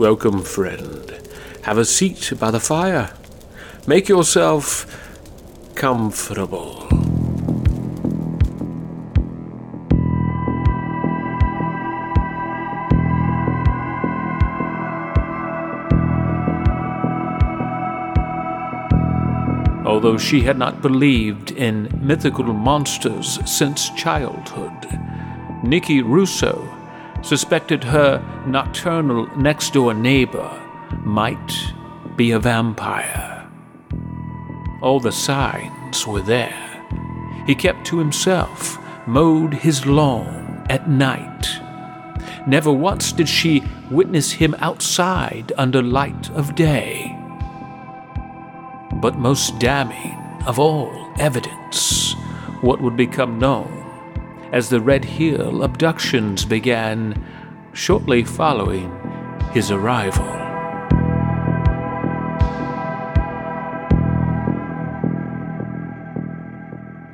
Welcome, friend. Have a seat by the fire. Make yourself comfortable. Although she had not believed in mythical monsters since childhood, Nikki Russo suspected her nocturnal next door neighbor might be a vampire. All the signs were there. He kept to himself, mowed his lawn at night. Never once did she witness him outside under light of day. But most damning of all evidence, what would become known as the Red Hill abductions began shortly following his arrival.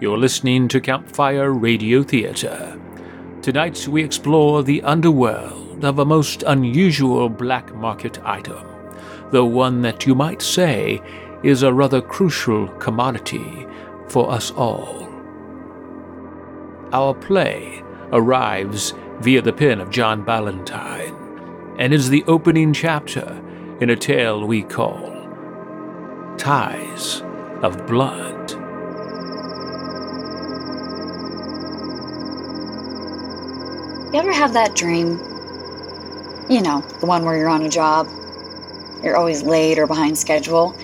You're listening to Campfire Radio Theater. Tonight we explore the underworld of a most unusual black market item, the one that you might say is a rather crucial commodity for us all. Our play arrives via the pen of John Ballentine and is the opening chapter in a tale we call Ties of Blood. You ever have that dream? You know, the one where you're on a job, you're always late or behind schedule,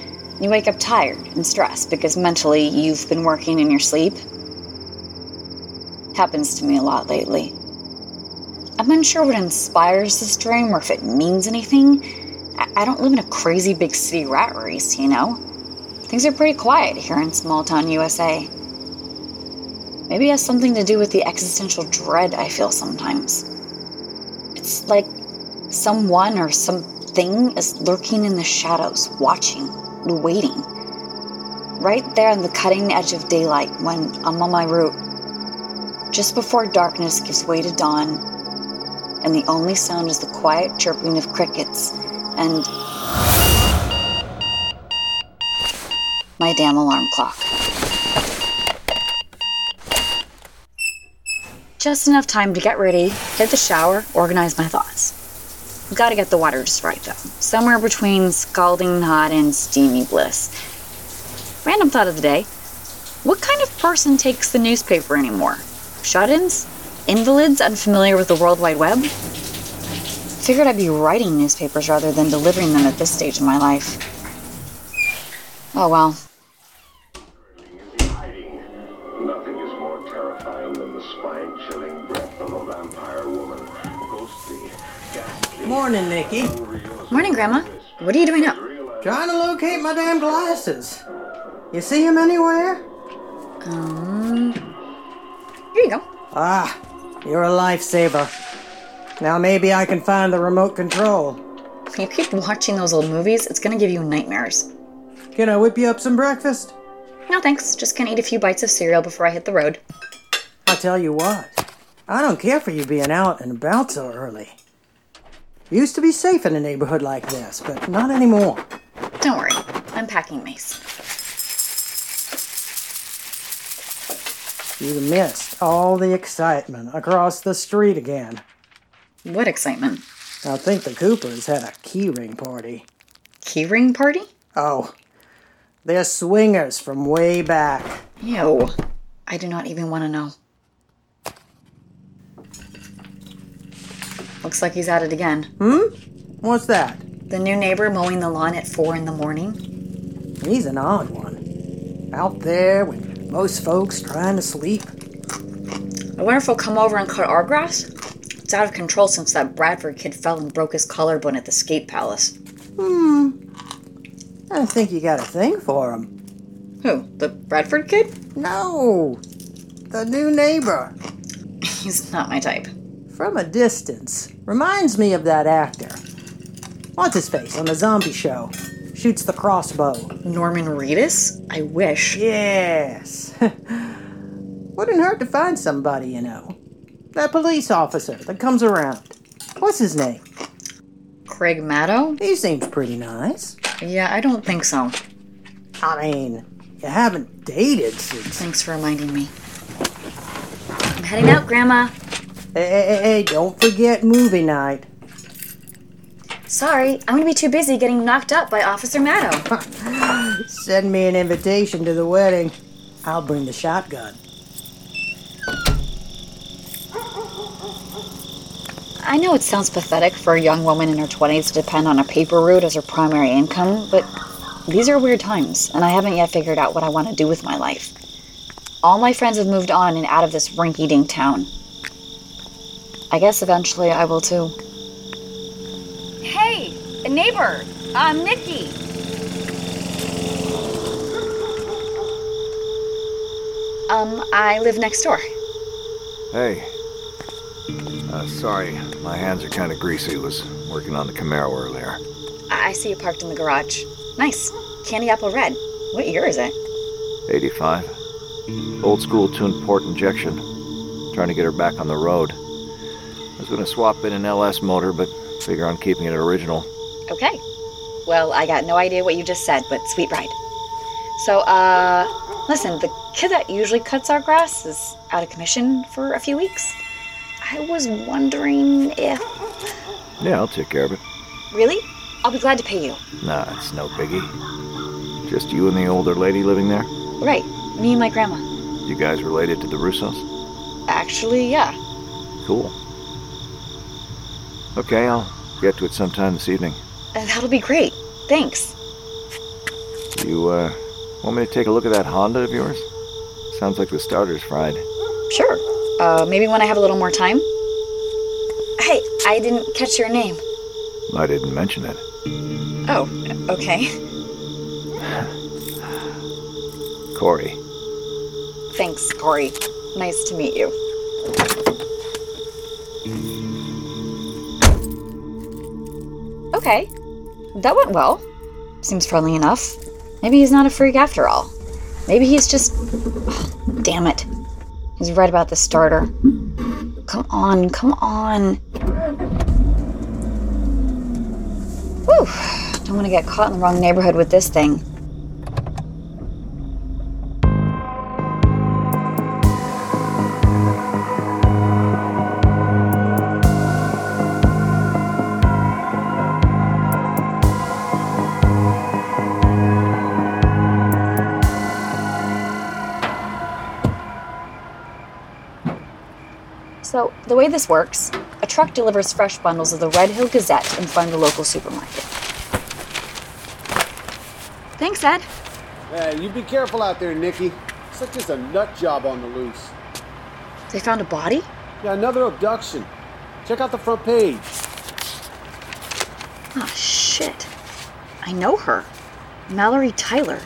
you wake up tired and stressed because mentally you've been working in your sleep. Happens to me a lot lately. I'm unsure what inspires this dream or if it means anything. I, don't live in a crazy big city rat race, you know? Things are pretty quiet here in small town USA. Maybe it has something to do with the existential dread I feel sometimes. It's like someone or something is lurking in the shadows, watching, waiting. Right there on the cutting edge of daylight when I'm on my route. Just before darkness gives way to dawn, and the only sound is the quiet chirping of crickets and my damn alarm clock. Just enough time to get ready, hit the shower, organize my thoughts. Got to get the water just right, though. Somewhere between scalding hot and steamy bliss. Random thought of the day. What kind of person takes the newspaper anymore? Shut ins? Invalids unfamiliar with the World Wide Web? Figured I'd be writing newspapers rather than delivering them at this stage of my life. Oh well. Nothing is more terrifying than the spine-chilling breath of a vampire woman. Ghostly, ghastly, Morning, Nikki. Morning, Grandma. What are you doing up? Trying to locate my damn glasses. You see them anywhere? Um, here you go. Ah, you're a lifesaver. Now maybe I can find the remote control. If you keep watching those old movies, it's gonna give you nightmares. Can I whip you up some breakfast? No thanks, just gonna eat a few bites of cereal before I hit the road. I'll tell you what. I don't care for you being out and about so early. Used to be safe in a neighborhood like this, but not anymore. Don't worry, I'm packing mace. You missed all the excitement across the street again. What excitement? I think the Coopers had a keyring party. Keyring party? Oh, they're swingers from way back. Ew. I do not even want to know. Looks like he's at it again. Hmm? What's that? The new neighbor mowing the lawn at four in the morning. He's an odd one. Out there with most folks trying to sleep. I wonder if he'll come over and cut our grass? It's out of control since that Bradford kid fell and broke his collarbone at the skate palace. Hmm. I think you got a thing for him. Who? The Bradford kid? No, the new neighbor. He's not my type. From a distance. Reminds me of that actor. What's his face on the zombie show? Shoots the crossbow. Norman Reedus? I wish. Yes. Wouldn't hurt to find somebody, you know. That police officer that comes around. What's his name? Craig Maddow? He seems pretty nice. Yeah, I don't think so. I mean, you haven't dated since. Thanks for reminding me. I'm heading out, Grandma. Hey, hey, hey, hey, don't forget movie night. Sorry, I'm gonna be too busy getting knocked up by Officer Maddow. Send me an invitation to the wedding. I'll bring the shotgun. I know it sounds pathetic for a young woman in her 20s to depend on a paper route as her primary income, but these are weird times, and I haven't yet figured out what I want to do with my life. All my friends have moved on and out of this rinky dink town. I guess eventually I will too. Neighbor! I'm Nikki! Um, I live next door. Hey. Uh, sorry, my hands are kind of greasy. Was working on the Camaro earlier. I I see you parked in the garage. Nice. Candy apple red. What year is it? 85. Old school tuned port injection. Trying to get her back on the road. I was gonna swap in an LS motor, but figure on keeping it original. Okay. Well, I got no idea what you just said, but sweet ride. So, uh, listen, the kid that usually cuts our grass is out of commission for a few weeks. I was wondering if. Yeah, I'll take care of it. Really? I'll be glad to pay you. Nah, it's no biggie. Just you and the older lady living there? Right, me and my grandma. You guys related to the Russos? Actually, yeah. Cool. Okay, I'll get to it sometime this evening. Uh, That'll be great. Thanks. You, uh, want me to take a look at that Honda of yours? Sounds like the starter's fried. Sure. Uh, maybe when I have a little more time. Hey, I didn't catch your name. I didn't mention it. Oh, okay. Corey. Thanks, Corey. Nice to meet you. Okay, that went well. Seems friendly enough. Maybe he's not a freak after all. Maybe he's just. Oh, damn it. He's right about the starter. Come on, come on. Whew. Don't want to get caught in the wrong neighborhood with this thing. The way this works, a truck delivers fresh bundles of the Red Hill Gazette in front of the local supermarket. Thanks, Ed. Hey, you be careful out there, Nikki. Such just a nut job on the loose. They found a body? Yeah, another abduction. Check out the front page. Oh, shit. I know her. Mallory Tyler.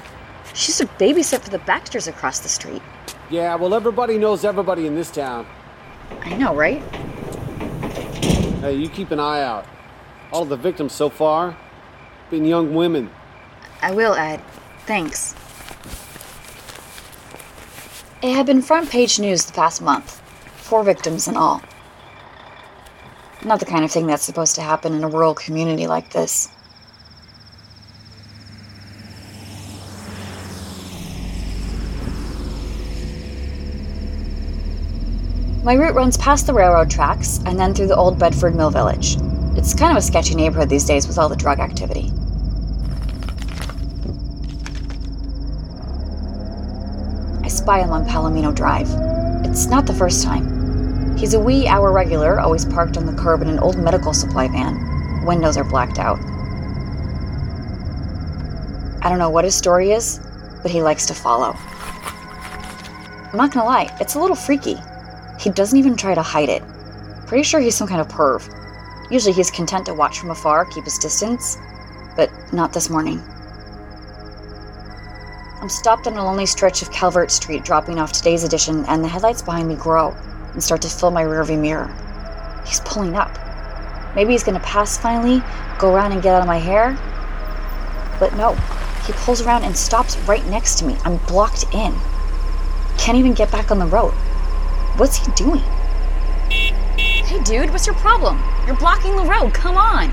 She's a babysit for the Baxters across the street. Yeah, well, everybody knows everybody in this town. I know, right? Hey, you keep an eye out. All the victims so far been young women. I will, Ed. Thanks. It had been front page news the past month. Four victims in all. Not the kind of thing that's supposed to happen in a rural community like this. My route runs past the railroad tracks and then through the old Bedford Mill Village. It's kind of a sketchy neighborhood these days with all the drug activity. I spy him on Palomino Drive. It's not the first time. He's a wee hour regular, always parked on the curb in an old medical supply van. Windows are blacked out. I don't know what his story is, but he likes to follow. I'm not gonna lie, it's a little freaky. He doesn't even try to hide it. Pretty sure he's some kind of perv. Usually he's content to watch from afar, keep his distance, but not this morning. I'm stopped on a lonely stretch of Calvert Street dropping off today's edition, and the headlights behind me grow and start to fill my rearview mirror. He's pulling up. Maybe he's gonna pass finally, go around and get out of my hair. But no, he pulls around and stops right next to me. I'm blocked in. Can't even get back on the road. What's he doing? Hey, dude, what's your problem? You're blocking the road. Come on.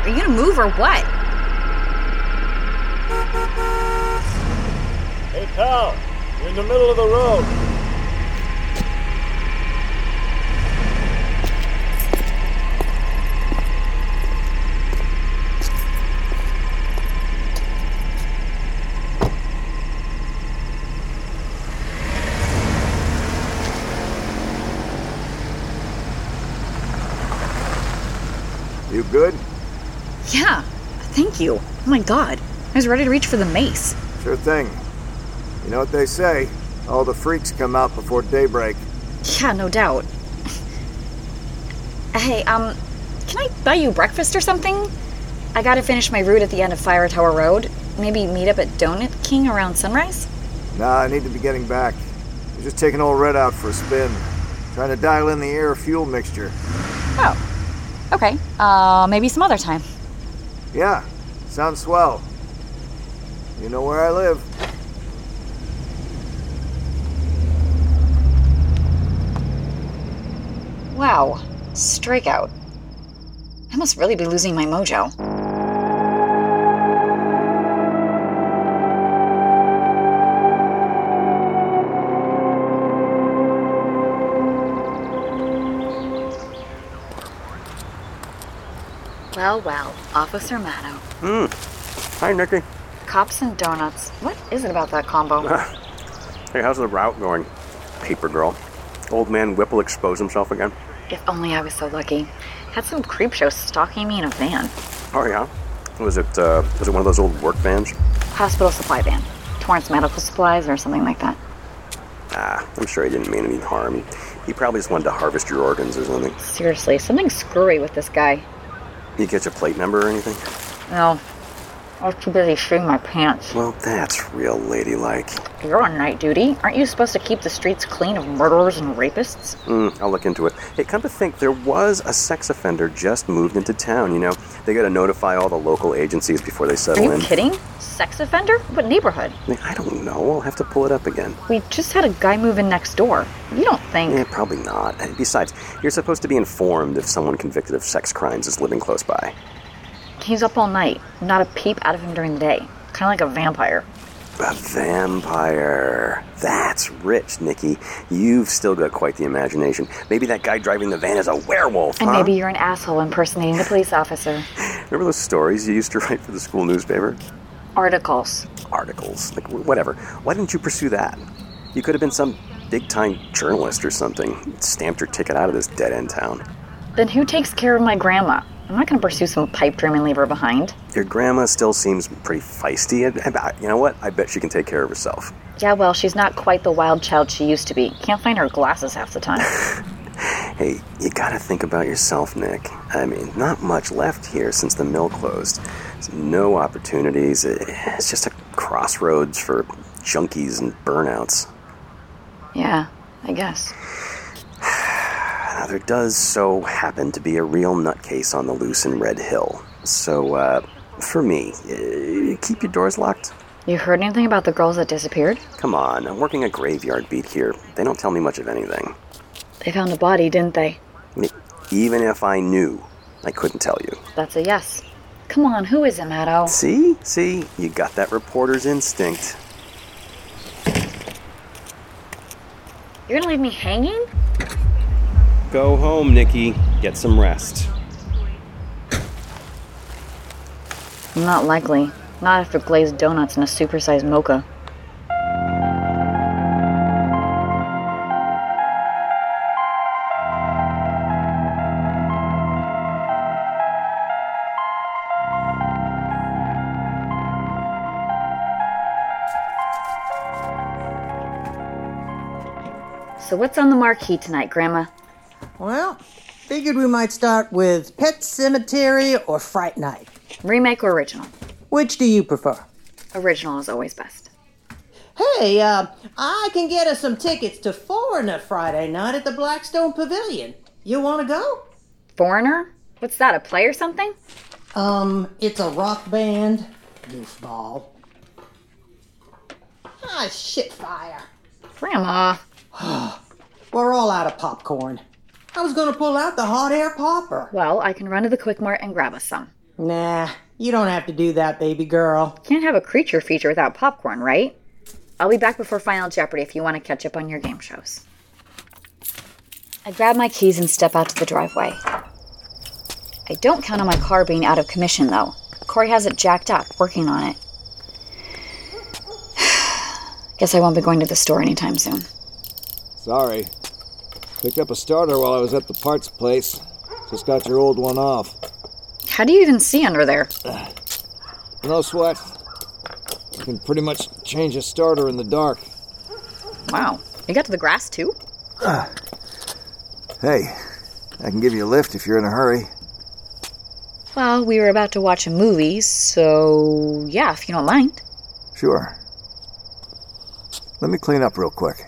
Are you gonna move or what? Hey, pal, you're in the middle of the road. Oh my god, I was ready to reach for the mace. Sure thing. You know what they say? All the freaks come out before daybreak. Yeah, no doubt. Hey, um, can I buy you breakfast or something? I gotta finish my route at the end of Fire Tower Road. Maybe meet up at Donut King around sunrise? Nah, I need to be getting back. I'm just taking old Red out for a spin. Trying to dial in the air fuel mixture. Oh. Okay. Uh, maybe some other time. Yeah, sounds swell. You know where I live. Wow. Strikeout. I must really be losing my mojo. Well, well, Officer Maddow. Hi, Nikki. Cops and donuts. What is it about that combo? Hey, how's the route going? Paper girl. Old man Whipple expose himself again? if only I was so lucky. Had some creep show stalking me in a van. Oh, yeah? Was it, uh, was it one of those old work vans? Hospital supply van. Torrance Medical Supplies or something like that. Ah, I'm sure he didn't mean any harm. He, he probably just wanted to harvest your organs or something. Seriously, something screwy with this guy. You get your plate number or anything? No. I was too busy shooting my pants. Well, that's real ladylike. You're on night duty. Aren't you supposed to keep the streets clean of murderers and rapists? Mm, I'll look into it. Hey, come to think, there was a sex offender just moved into town, you know? They gotta notify all the local agencies before they settle in. Are you in. kidding? Sex offender? What neighborhood? I, mean, I don't know. I'll have to pull it up again. We just had a guy move in next door. You don't think. Eh, probably not. Besides, you're supposed to be informed if someone convicted of sex crimes is living close by. He's up all night. Not a peep out of him during the day. Kind of like a vampire. A vampire. That's rich, Nikki. You've still got quite the imagination. Maybe that guy driving the van is a werewolf, And huh? maybe you're an asshole impersonating the police officer. Remember those stories you used to write for the school newspaper? Articles. Articles, like whatever. Why didn't you pursue that? You could have been some big-time journalist or something. Stamped your ticket out of this dead-end town. Then who takes care of my grandma? I'm not going to pursue some pipe dream and leave her behind. Your grandma still seems pretty feisty. and- and, uh, You know what? I bet she can take care of herself. Yeah, well, she's not quite the wild child she used to be. Can't find her glasses half the time. Hey, you gotta think about yourself, Nick. I mean, not much left here since the mill closed. There's no opportunities. It's just a crossroads for junkies and burnouts. yeah, I guess. There does so happen to be a real nutcase on the loose in Red Hill. So, uh, for me, uh, keep your doors locked. You heard anything about the girls that disappeared? Come on, I'm working a graveyard beat here. They don't tell me much of anything. They found a body, didn't they? Even if I knew, I couldn't tell you. That's a yes. Come on, who is it, Maddow? See? See? You got that reporter's instinct. You're gonna leave me hanging? Go home, Nikki. Get some rest. Not likely. Not after glazed donuts and a supersized mocha. So what's on the marquee tonight, Grandma? Well, figured we might start with Pet Sematary or Fright Night. Remake or original? Which do you prefer? Original is always best. Hey, uh, I can get us some tickets to Foreigner Friday night at the Blackstone Pavilion. You want to go? Foreigner? What's that, a play or something? Um, it's a rock band. Goofball. Ah, shit fire. Grandma. We're all out of popcorn. I was gonna pull out the hot air popper. Well, I can run to the Quick Mart and grab us some. Nah, you don't have to do that, baby girl. Can't have a creature feature without popcorn, right? I'll be back before Final Jeopardy if you want to catch up on your game shows. I grab my keys and step out to the driveway. I don't count on my car being out of commission, though. Corey has it jacked up, working on it. Guess I won't be going to the store anytime soon. Sorry. Picked up a starter while I was at the parts place. Just got your old one off. How do you even see under there? No sweat. You can pretty much change a starter in the dark. Wow. You got to the grass too? Hey, I can give you a lift if you're in a hurry. Well, we were about to watch a movie, so yeah, if you don't mind. Sure. Let me clean up real quick.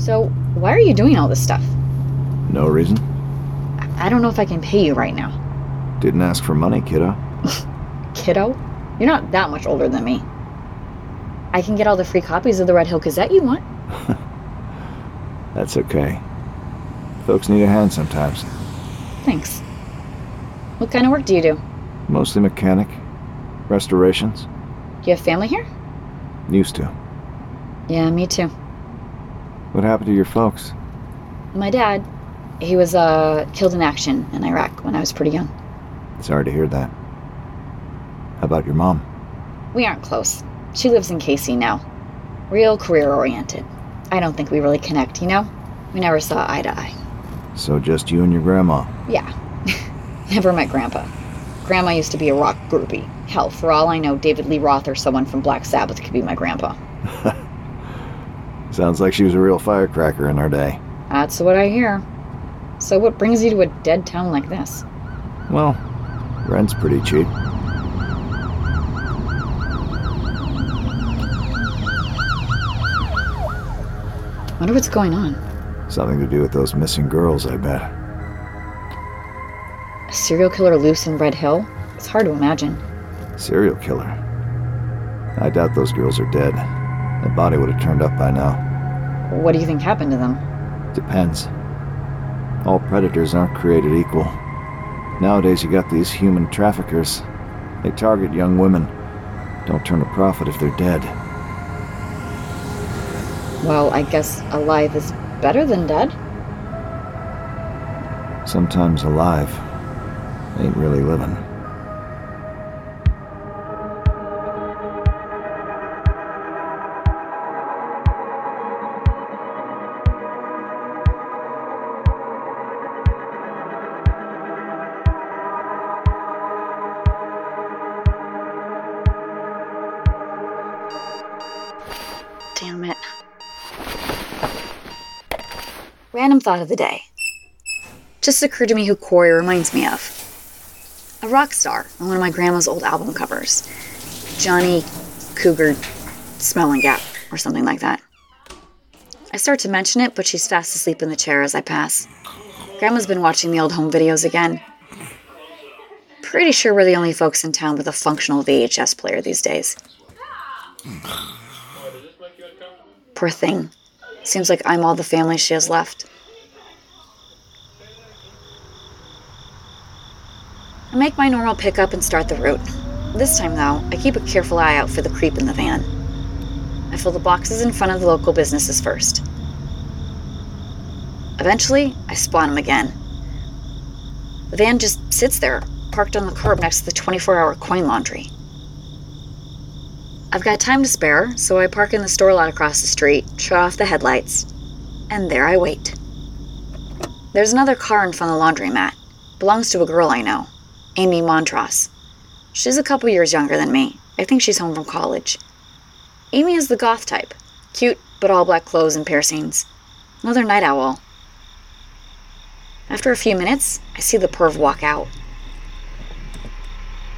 So, why are you doing all this stuff? No reason. I don't know if I can pay you right now. Didn't ask for money, kiddo. Kiddo, you're not that much older than me. I can get all the free copies of the Red Hill Gazette you want. That's okay. Folks need a hand sometimes. Thanks. What kind of work do you do? Mostly mechanic. Restorations. Do you have family here? Used to. Yeah, me too. What happened to your folks? My dad, he was uh, killed in action in Iraq when I was pretty young. Sorry to hear that. How about your mom? We aren't close. She lives in KC now. Real career oriented. I don't think we really connect, you know? We never saw eye to eye. So just you and your grandma. Yeah. never met Grandpa. Grandma used to be a rock groupie. Hell, for all I know, David Lee Roth or someone from Black Sabbath could be my grandpa. Sounds like she was a real firecracker in her day. That's what I hear. So, what brings you to a dead town like this? Well, rent's pretty cheap. Wonder what's going on. Something to do with those missing girls, I bet. A serial killer loose in Red Hill? It's hard to imagine. Serial killer. I doubt those girls are dead. The body would have turned up by now. What do you think happened to them? Depends. All predators aren't created equal. Nowadays, you got these human traffickers. They target young women. Don't turn a profit if they're dead. Well, I guess alive is better than dead. Sometimes alive ain't really living. Random thought of the day. Just occurred to me who Corey reminds me of. A rock star on one of my grandma's old album covers. Johnny Cougar Smelling Gap, or something like that. I start to mention it, but she's fast asleep in the chair as I pass. Grandma's been watching the old home videos again. Pretty sure we're the only folks in town with a functional VHS player these days. Poor thing. Seems like I'm all the family she has left. I make my normal pickup and start the route. This time, though, I keep a careful eye out for the creep in the van. I fill the boxes in front of the local businesses first. Eventually, I spawn him again. The van just sits there, parked on the curb next to the 24 hour coin laundry. I've got time to spare, so I park in the store lot across the street, shut off the headlights, and there I wait. There's another car in front of the laundromat. Belongs to a girl I know, Amy Montrose. She's a couple years younger than me. I think she's home from college. Amy is the goth type. Cute, but all black clothes and piercings. Another night owl. After a few minutes, I see the perv walk out.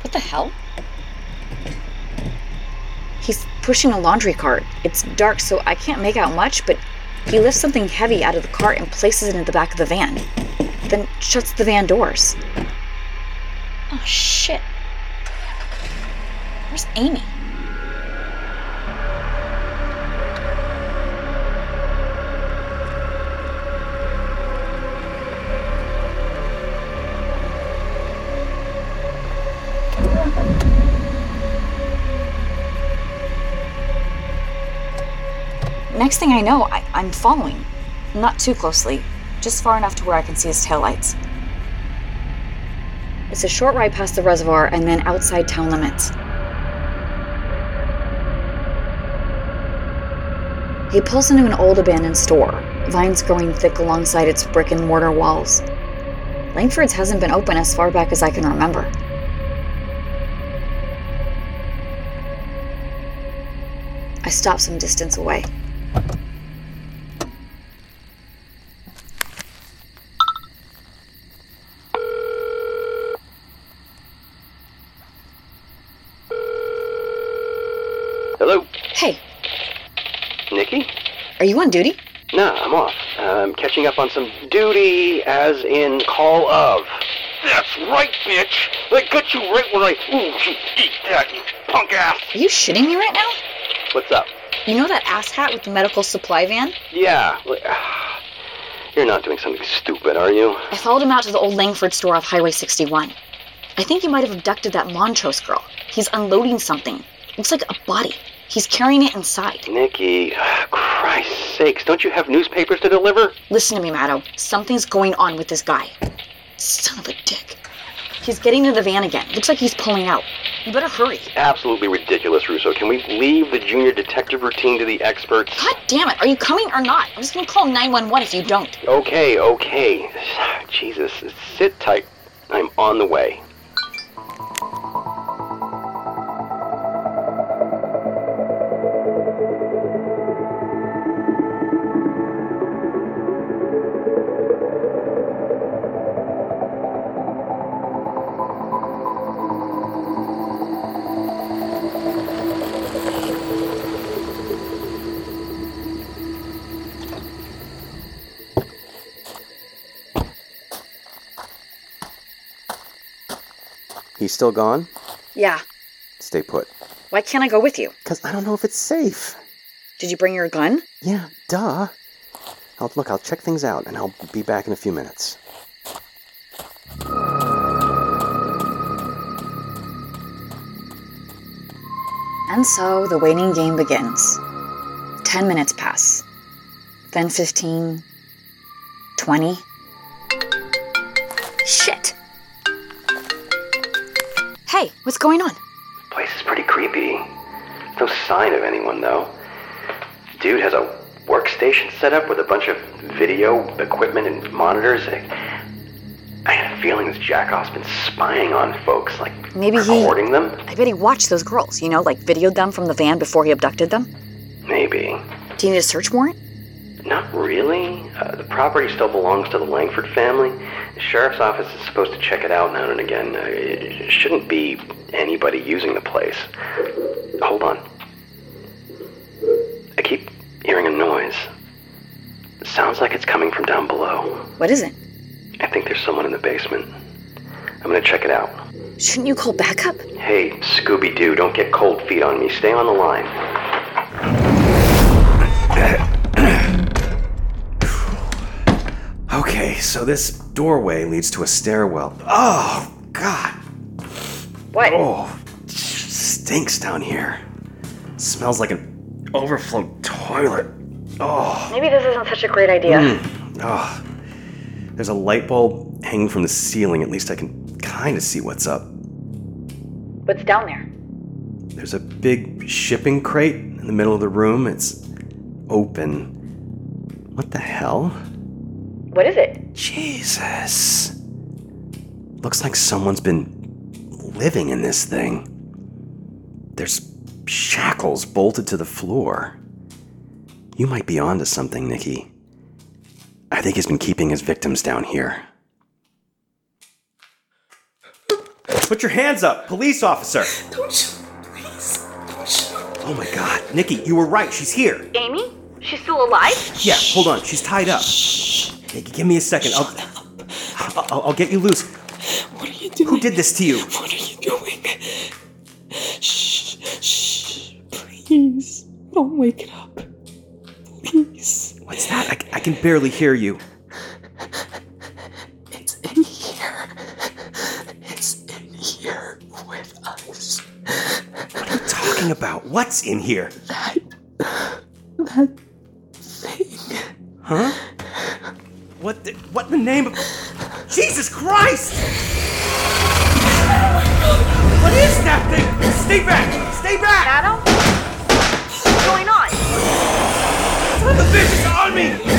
What the hell? He's pushing a laundry cart. It's dark, so I can't make out much, but he lifts something heavy out of the cart and places it in the back of the van. Then shuts the van doors. Oh, shit. Where's Amy? Next thing I know, I, I'm following. Not too closely, just far enough to where I can see his taillights. It's a short ride past the reservoir and then outside town limits. He pulls into an old abandoned store, vines growing thick alongside its brick and mortar walls. Langford's hasn't been open as far back as I can remember. I stop some distance away. Hello, Hey, Nikki? Are you on duty? Nah, I'm off. I'm catching up on some duty, as in call of. That's right, bitch. They got you right when I. Ooh, you eat that, you punk ass. Are you shitting me right now? What's up? You know that ass hat with the medical supply van? Yeah. Uh, you're not doing something stupid, are you? I followed him out to the old Langford store off Highway 61. I think he might have abducted that Montrose girl. He's unloading something. Looks like a body. He's carrying it inside. Nikki, Christ's sakes, don't you have newspapers to deliver? Listen to me, Maddow. Something's going on with this guy. Son of a dick. He's getting to the van again. Looks like he's pulling out. You better hurry. Absolutely ridiculous, Russo. Can we leave the junior detective routine to the experts? God damn it. Are you coming or not? I'm just gonna call 911 if you don't. Okay, okay. Jesus, sit tight. I'm on the way. Still gone? Yeah. Stay put. Why can't I go with you? Because I don't know if it's safe. Did you bring your gun? Yeah, duh. I'll, look, I'll check things out and I'll be back in a few minutes. And so the waiting game begins. Ten minutes pass. Then 15. 20. What's going on? The Place is pretty creepy. No sign of anyone, though. Dude has a workstation set up with a bunch of video equipment and monitors. I, had a feeling this jackoff's been spying on folks, like Maybe he- recording them. I bet he watched those girls, you know, like videoed them from the van before he abducted them. Maybe. Do you need a search warrant? Not really. Uh, the property still belongs to the Langford family. The sheriff's office is supposed to check it out now and again. Uh, it shouldn't be anybody using the place. Hold on. I keep hearing a noise. It sounds like it's coming from down below. What is it? I think there's someone in the basement. I'm gonna check it out. Shouldn't you call backup? Hey, Scooby Doo, don't get cold feet on me. Stay on the line. Okay, so this doorway leads to a stairwell. Oh, God. What? Oh, stinks down here. Smells like an overflow toilet. Oh, Maybe this isn't such a great idea. Mm. oh. There's a light bulb hanging from the ceiling. At least I can kind of see what's up. What's down there? There's a big shipping crate in the middle of the room. It's open. What the hell? What is it? Jesus. Looks like someone's been living in this thing. There's shackles bolted to the floor. You might be onto something, Nikki. I think he's been keeping his victims down here. Put your hands up, police officer! Don't you, please. Don't you. Oh my god, Nikki, you were right, she's here! Amy? She's still alive? Yeah, hold on, she's tied up. Hey, give me a second, I'll, I'll, I'll get you loose. What are you doing? Who did this to you? What are you doing? Shh, shh. Please. Don't wake it up. Please. What's that? I, I can barely hear you. It's in here. It's in here with us. What are you talking about? What's in here? That. That thing. Huh? What the, in the name of Jesus Christ? What is that thing? Stay back! Stay back! Adam? What's going on? Son of a bitch is on me!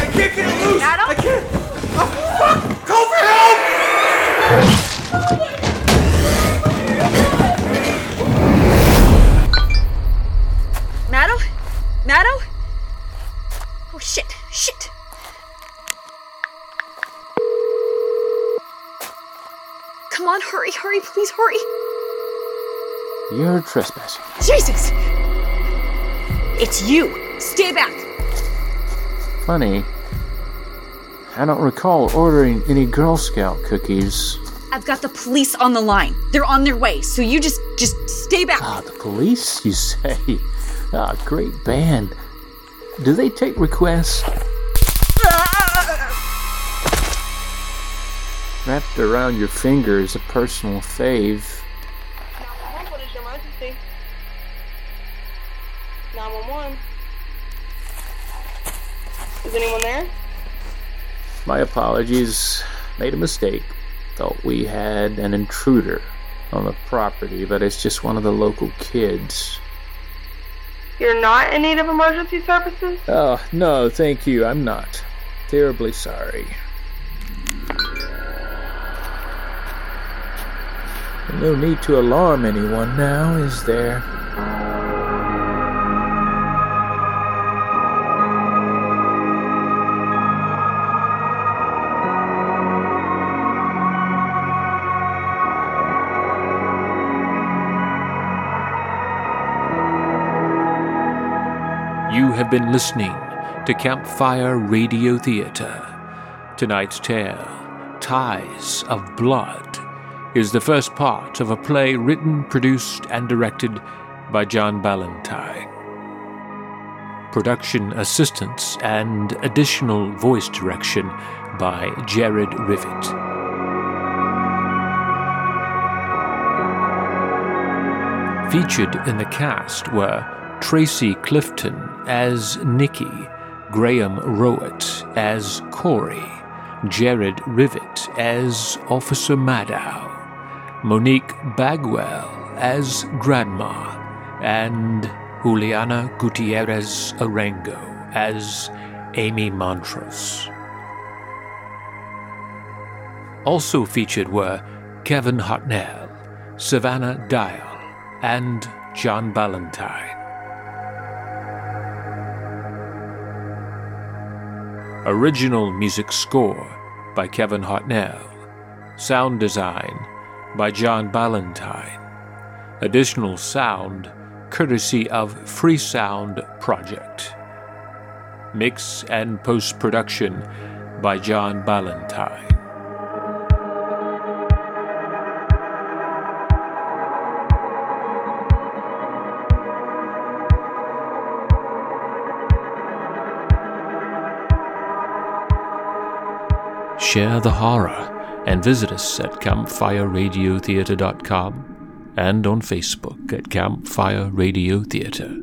Hurry. You're trespassing. Jesus! It's you! Stay back! Funny. I don't recall ordering any Girl Scout cookies. I've got the police on the line. They're on their way, so you just just stay back. Ah, the police, you say? Ah, great band. Do they take requests? Wrapped around your finger is a personal fave. 911, what is your emergency? 911. Is anyone there? My apologies. Made a mistake. Thought we had an intruder on the property, but it's just one of the local kids. You're not in need of emergency services? Oh, no, thank you. I'm not. Terribly sorry. No need to alarm anyone now, is there? You have been listening to Campfire Radio Theater. Tonight's tale, Ties of Blood, is the first part of a play written, produced, and directed by John Ballentine. Production assistance and additional voice direction by Jared Rivet. Featured in the cast were Tracy Clifton as Nikki, Graham Rowat as Corey, Jared Rivet as Officer Maddow, Monique Bagwell as Grandma, and Juliana Gutierrez Arango as Amy Montrose. Also featured were Kevin Hartnell, Savannah Dial, and John Ballentine. Original music score by Kevin Hartnell. Sound design by John Ballentine. Additional sound courtesy of Freesound Project. Mix and post production by John Ballentine. Share the horror and visit us at campfireradiotheater.com and on Facebook at Campfire Radio Theater.